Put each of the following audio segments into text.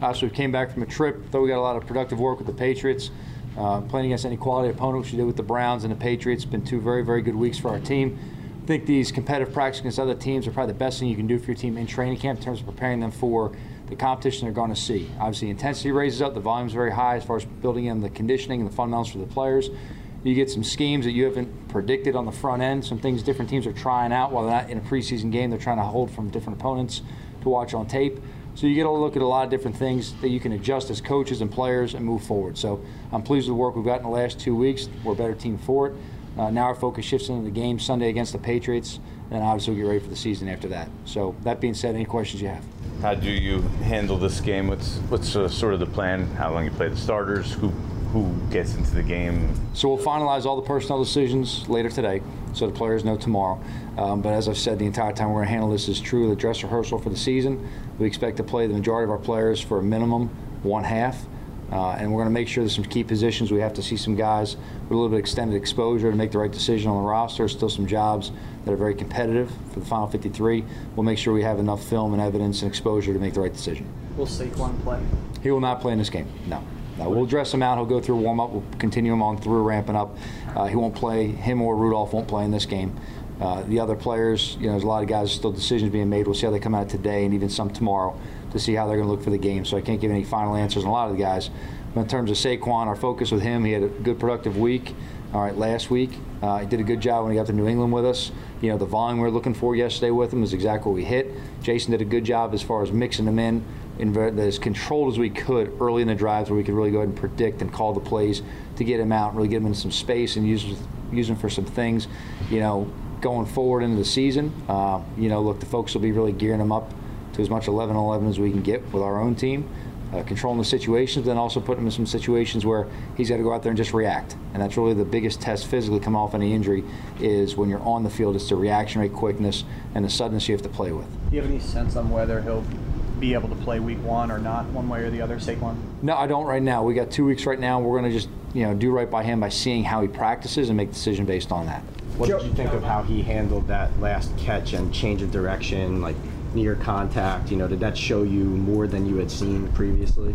So we came back from a trip. Thought we got a lot of productive work with the Patriots. Uh, playing against any quality opponent, which we did with the Browns and the Patriots. Been two very, very good weeks for our team. I think these competitive practices against other teams are probably the best thing you can do for your team in training camp in terms of preparing them for the competition they're going to see. Obviously, intensity raises up, the volume's very high as far as building in the conditioning and the fundamentals for the players. You get some schemes that you haven't predicted on the front end, some things different teams are trying out while they're not in a preseason game. They're trying to hold from different opponents to watch on tape. So you get to look at a lot of different things that you can adjust as coaches and players and move forward. So I'm pleased with the work we've got in the last two weeks. We're a better team for it. Uh, now our focus shifts into the game Sunday against the Patriots, and obviously we'll get ready for the season after that. So that being said, any questions you have? How do you handle this game? What's what's uh, sort of the plan? How long you play the starters? Who who gets into the game? So we'll finalize all the personnel decisions later today, so the players know tomorrow. Um, but as I've said the entire time, we're going to handle this as true the dress rehearsal for the season. We expect to play the majority of our players for a minimum one half. Uh, and we're going to make sure there's some key positions. We have to see some guys with a little bit of extended exposure to make the right decision on the roster. Still some jobs that are very competitive for the final 53. We'll make sure we have enough film and evidence and exposure to make the right decision. Will Saquon play? He will not play in this game. No. No, we'll dress him out. He'll go through warm up. We'll continue him on through ramping up. Uh, he won't play. Him or Rudolph won't play in this game. Uh, the other players, you know, there's a lot of guys still decisions being made. We'll see how they come out today and even some tomorrow to see how they're going to look for the game. So I can't give any final answers on a lot of the guys. But in terms of Saquon, our focus with him, he had a good productive week. All right, last week uh, he did a good job when he got to New England with us. You know, the volume we were looking for yesterday with him is exactly what we hit. Jason did a good job as far as mixing them in as controlled as we could early in the drives, where we could really go ahead and predict and call the plays to get him out, really get him in some space and use use him for some things. You know, going forward into the season, uh, you know, look, the folks will be really gearing him up to as much 11-11 as we can get with our own team uh, controlling the situations, then also putting him in some situations where he's got to go out there and just react. And that's really the biggest test physically come off any injury is when you're on the field. It's the reaction rate, quickness, and the suddenness you have to play with. Do you have any sense on whether he'll be able to play week one or not, one way or the other, Saquon? No, I don't right now. We got two weeks right now. We're going to just you know do right by him by seeing how he practices and make decision based on that. What did you think of how he handled that last catch and change of direction, like near contact? You know, did that show you more than you had seen previously?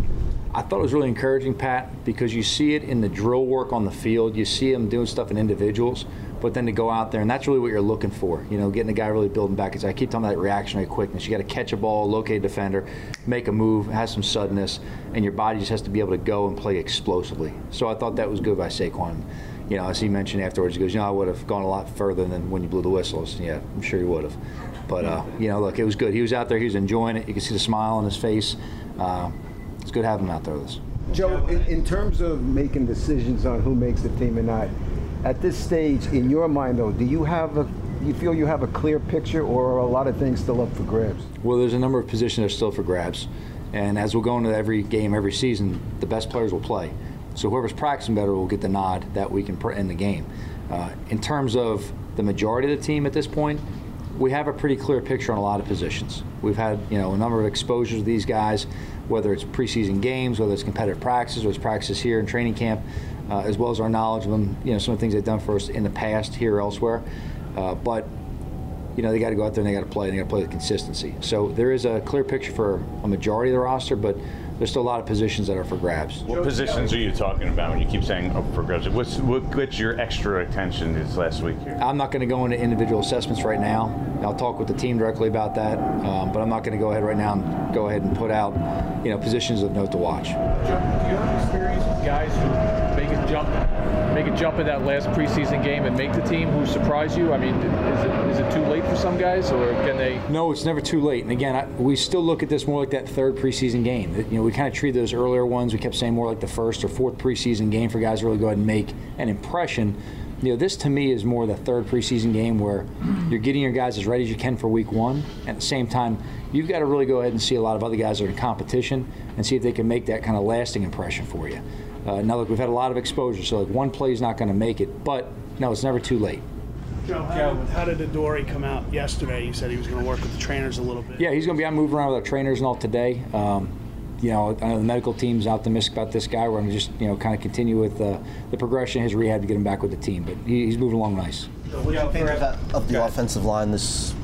I thought it was really encouraging, Pat, because you see it in the drill work on the field. You see him doing stuff in individuals, but then to go out there, and that's really what you're looking for. You know, getting a guy really building back. I keep talking about reactionary quickness. You got to catch a ball, locate a defender, make a move, have some suddenness, and your body just has to be able to go and play explosively. So I thought that was good by Saquon. You know, as he mentioned afterwards, he goes, "You know, I would have gone a lot further than when you blew the whistles." Yeah, I'm sure he would have. But uh, you know, look, it was good. He was out there. He was enjoying it. You could see the smile on his face. Uh, it's good having him out there with us. Joe, in, in, terms of making decisions on who makes the team or not, at this stage, in your mind, though, do you have a you feel you have a clear picture, or are a lot of things still up for grabs? Well, there's a number of positions that are still for grabs, and as we'll go into every game, every season, the best players will play. So whoever's practicing better will get the nod that week in, in the game. Uh, in terms of the majority of the team at this point, we have a pretty clear picture on a lot of positions. We've had you know a number of exposures to these guys, whether it's preseason games, whether it's competitive practices, or it's practices here in training camp, uh, as well as our knowledge of them. You know some of the things they've done for us in the past here or elsewhere. Uh, but you know they got to go out there and they got to play. And they got to play with consistency. So there is a clear picture for a majority of the roster, but there's still a lot of positions that are for grabs. What positions are you talking about when you keep saying oh, for grabs? What's what gets your extra attention this last week here? I'm not going to go into individual assessments right now. I'll talk with the team directly about that, um, but I'm not going to go ahead right now and go ahead and put out, you know, positions of note to watch. Joe, do you have experience with guys who make a jump, make a jump in that last preseason game and make the team who surprise you? I mean, is it is it too late for some guys, or can they? No, it's never too late. And again, I, we still look at this more like that third preseason game. You know, we kind of treat those earlier ones. We kept saying more like the first or fourth preseason game for guys to really go ahead and make an impression. You know, this to me is more the third preseason game where you're getting your guys as ready as you can for week one. At the same time, you've got to really go ahead and see a lot of other guys that are in competition and see if they can make that kind of lasting impression for you. Uh, now, look, we've had a lot of exposure, so like one play is not going to make it, but no, it's never too late. Joe, how, how did Adoree come out yesterday? You said he was going to work with the trainers a little bit. Yeah, he's going to be out moving around with our trainers and all today. Um, you know, I know the medical team's optimistic about this guy. We're going to just, you know, kind of continue with uh, the progression his rehab to get him back with the team. But he, he's moving along nice. So what do you think of, that, of the offensive line this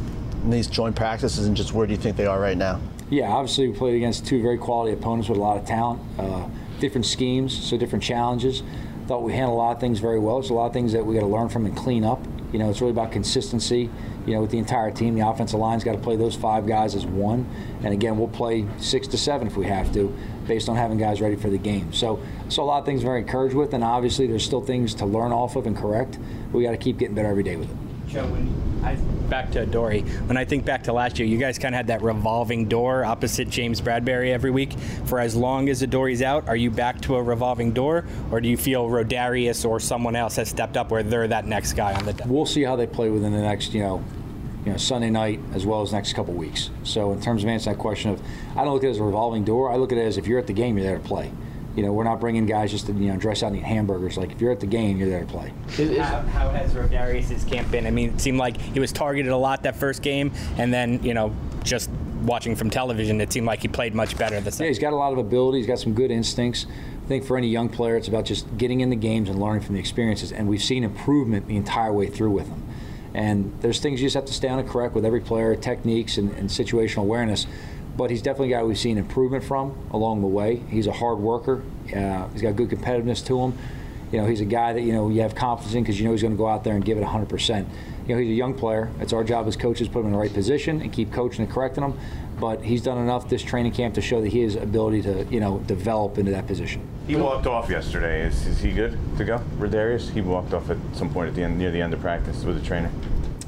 these joint practices, and just where do you think they are right now? Yeah, obviously we played against two very quality opponents with a lot of talent, uh, different schemes, so different challenges. Thought we handled a lot of things very well. There's a lot of things that we got to learn from and clean up. You know, it's really about consistency. You know, with the entire team, the offensive line's got to play those five guys as one. And again, we'll play six to seven if we have to, based on having guys ready for the game. So, so a lot of things very encouraged with, and obviously there's still things to learn off of and correct. We got to keep getting better every day with it. Joe, when I back to Dory, when I think back to last year, you guys kind of had that revolving door opposite James Bradberry every week for as long as the Dory's out. Are you back to a revolving door, or do you feel Rodarius or someone else has stepped up where they're that next guy on the? We'll see how they play within the next, you know, you know, Sunday night as well as next couple weeks. So in terms of answering that question of, I don't look at it as a revolving door. I look at it as if you're at the game, you're there to play. You know, we're not bringing guys just to you know dress out and eat hamburgers. Like if you're at the game, you're there to play. How, how has Rodarius' camp been? I mean, it seemed like he was targeted a lot that first game, and then you know, just watching from television, it seemed like he played much better the Yeah, he's got a lot of ability. He's got some good instincts. I think for any young player, it's about just getting in the games and learning from the experiences. And we've seen improvement the entire way through with him. And there's things you just have to stay on and correct with every player, techniques and, and situational awareness. But he's definitely a guy we've seen improvement from along the way. He's a hard worker. Uh, he's got good competitiveness to him. You know, he's a guy that you know you have confidence in because you know he's going to go out there and give it 100%. You know, he's a young player. It's our job as coaches to put him in the right position and keep coaching and correcting him. But he's done enough this training camp to show that he has ability to you know develop into that position. He walked off yesterday. Is, is he good to go? Rodarius? He walked off at some point at the end, near the end of practice with the trainer.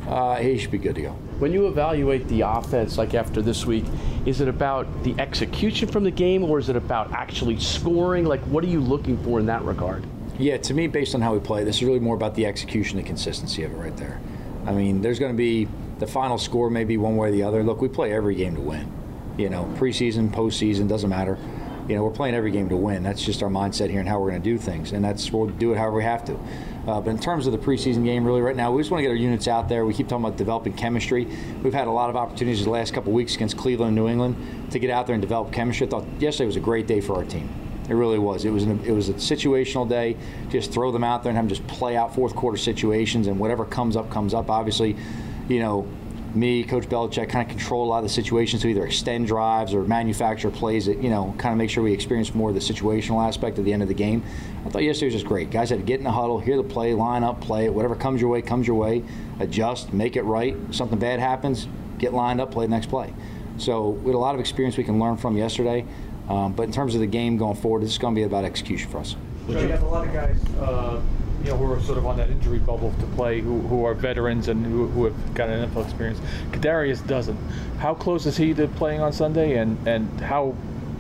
Uh, he should be good to go. When you evaluate the offense, like after this week, is it about the execution from the game or is it about actually scoring? Like, what are you looking for in that regard? Yeah, to me, based on how we play, this is really more about the execution and consistency of it right there. I mean, there's going to be the final score, maybe one way or the other. Look, we play every game to win. You know, preseason, postseason, doesn't matter. You know, we're playing every game to win. That's just our mindset here and how we're going to do things, and that's we'll do it however we have to. Uh, but in terms of the preseason game, really, right now, we just want to get our units out there. We keep talking about developing chemistry. We've had a lot of opportunities the last couple weeks against Cleveland and New England to get out there and develop chemistry. I thought yesterday was a great day for our team. It really was. It was an, it was a situational day. Just throw them out there and have them just play out fourth quarter situations, and whatever comes up comes up. Obviously, you know, me, Coach Belichick, kind of control a lot of the situations to either extend drives or manufacture plays that you know kind of make sure we experience more of the situational aspect at the end of the game. I thought yesterday was just great. Guys had to get in the huddle, hear the play, line up, play it. Whatever comes your way, comes your way. Adjust, make it right. Something bad happens, get lined up, play the next play. So we had a lot of experience we can learn from yesterday. Um, but in terms of the game going forward, this is going to be about execution for us. You have a lot of guys, uh, you know, who are sort of on that injury bubble to play, who, who are veterans and who, who have got an NFL experience. Kadarius doesn't. How close is he to playing on Sunday, and, and how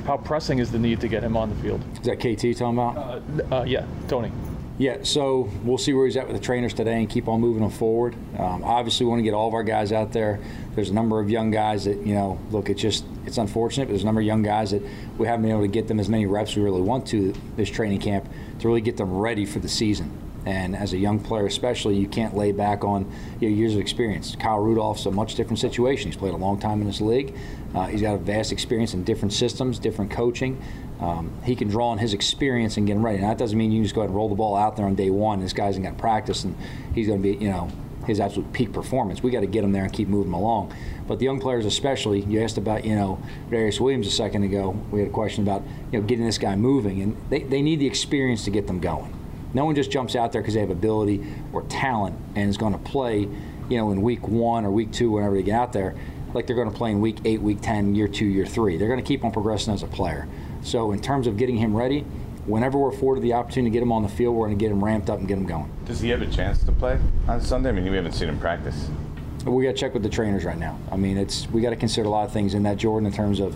how pressing is the need to get him on the field? Is that KT talking about? Uh, uh, yeah, Toney. Yeah, so we'll see where he's at with the trainers today and keep on moving them forward. Um, obviously, we want to get all of our guys out there. There's a number of young guys that, you know, look, it's just, it's unfortunate, but there's a number of young guys that we haven't been able to get them as many reps we really want to this training camp to really get them ready for the season. And as a young player, especially, you can't lay back on your years of experience. Kyle Rudolph's a much different situation. He's played a long time in this league. Uh, he's got a vast experience in different systems, different coaching. Um, he can draw on his experience and get ready. Now, that doesn't mean you just go ahead and roll the ball out there on day one. This guy's got practice and he's going to be, you know, his absolute peak performance. We got to get him there and keep moving along. But the young players, especially, you asked about, you know, Darius Williams a second ago. We had a question about, you know, getting this guy moving, and they, they need the experience to get them going. No one just jumps out there because they have ability or talent and is going to play, you know, in week one or week two, whenever they get out there, like they're going to play in week eight, week 10, year two, year three. They're going to keep on progressing as a player. So, in terms of getting him ready, whenever we're afforded the opportunity to get him on the field, we're going to get him ramped up and get him going. Does he have a chance to play on Sunday? I mean, we haven't seen him practice. We got to check with the trainers right now. I mean, it's we got to consider a lot of things in that Jordan in terms of,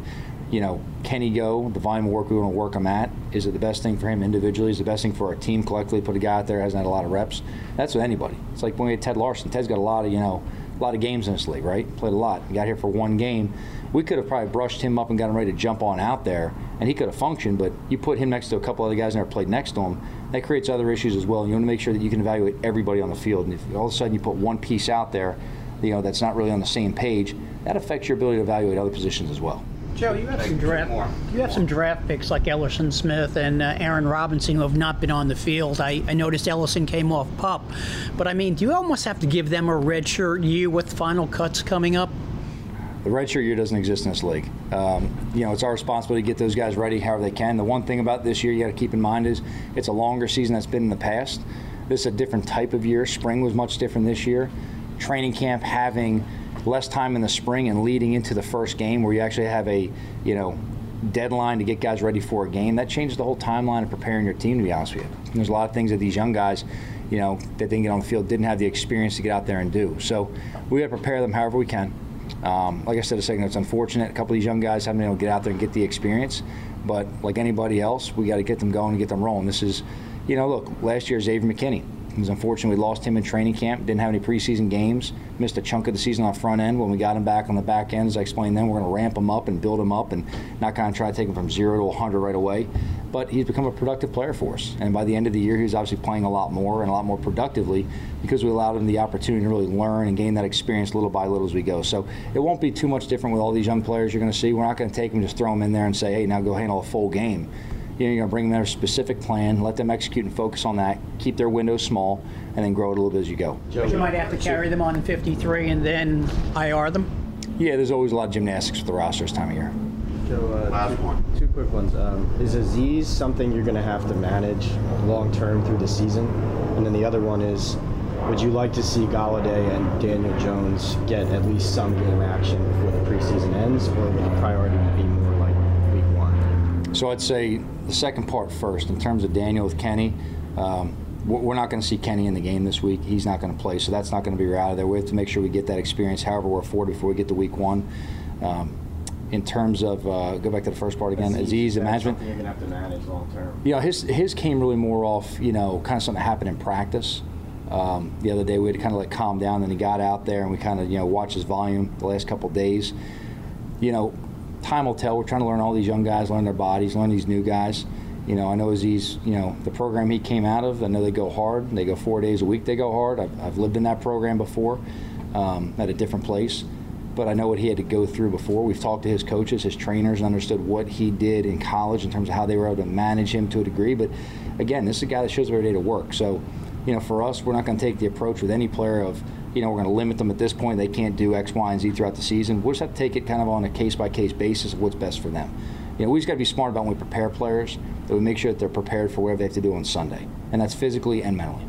you know, can he go? The volume of work we want to work him at. Is it the best thing for him individually? Is it the best thing for our team collectively? Put a guy out there hasn't had a lot of reps. That's with anybody. It's like when we had Ted Larsen. Ted's got a lot of you know, a lot of games in this league, right? Played a lot. He got here for one game. We could have probably brushed him up and got him ready to jump on out there, and he could have functioned. But you put him next to a couple other guys that never played next to him, that creates other issues as well. And you want to make sure that you can evaluate everybody on the field. And if all of a sudden you put one piece out there, you know, that's not really on the same page, that affects your ability to evaluate other positions as well. Joe, you have some draft. You have some draft picks like Elerson Smith and uh, Aaron Robinson who have not been on the field. I, I noticed Ellison came off pup, but I mean, do you almost have to give them a redshirt year with final cuts coming up? The redshirt year doesn't exist in this league. Um, you know, it's our responsibility to get those guys ready however they can. The one thing about this year you got to keep in mind is it's a longer season that's been in the past. This is a different type of year. Spring was much different this year. Training camp having less time in the spring and leading into the first game where you actually have a, you know, deadline to get guys ready for a game, that changes the whole timeline of preparing your team, to be honest with you. And there's a lot of things that these young guys, you know, that didn't get on the field, didn't have the experience to get out there and do. So we got to prepare them however we can. Um, like I said a second, it's unfortunate. A couple of these young guys haven't been able to get out there and get the experience. But like anybody else, we got to get them going and get them rolling. This is, you know, look, last year Xavier McKinney. It was unfortunate we lost him in training camp. Didn't have any preseason games. Missed a chunk of the season on front end. When we got him back on the back end, as I explained then, we're going to ramp him up and build him up and not kind of try to take him from zero to 100 right away. But he's become a productive player for us. And by the end of the year, he was obviously playing a lot more and a lot more productively because we allowed him the opportunity to really learn and gain that experience little by little as we go. So it won't be too much different with all these young players you're going to see. We're not going to take them, just throw them in there and say, hey, now go handle a full game you know, you're going to bring them their specific plan, let them execute and focus on that, keep their windows small, and then grow it a little bit as you go. But you might have to carry them on in 53 and then IR them. Yeah, there's always a lot of gymnastics with the roster this time of year. Joe, uh, Last two, one. two quick ones. Um, is Azeez something you're going to have to manage long term through the season? And then the other one is, would you like to see Golladay and Daniel Jones get at least some game action before the preseason ends, or would the priority be more like week one? So I'd say the second part first. In terms of Daniel with Kenny, um, we're not going to see Kenny in the game this week. He's not going to play, so that's not going to be out of there. We have to make sure we get that experience, however we're afforded, before we get to week one. Um, in terms of, uh, go back to the first part again, Azeez, the management. You're going to have to manage long term. You know, his his came really more off, you know, kind of something that happened in practice. Um, the other day we had to kind of like calm down, then he got out there and we kind of, you know, watched his volume the last couple of days. You know, time will tell. We're trying to learn all these young guys, learn their bodies, learn these new guys. You know, I know Azeez, you know, the program he came out of, I know they go hard. They go four days a week, they go hard. I've, I've lived in that program before um, at a different place but I know what he had to go through before. We've talked to his coaches, his trainers, understood what he did in college in terms of how they were able to manage him to a degree. But again, this is a guy that shows every day to work. So, you know, for us, we're not going to take the approach with any player of, you know, we're going to limit them at this point. They can't do X, Y, and Z throughout the season. We'll just have to take it kind of on a case by case basis of what's best for them. You know, we just got to be smart about when we prepare players that we make sure that they're prepared for whatever they have to do on Sunday, and that's physically and mentally.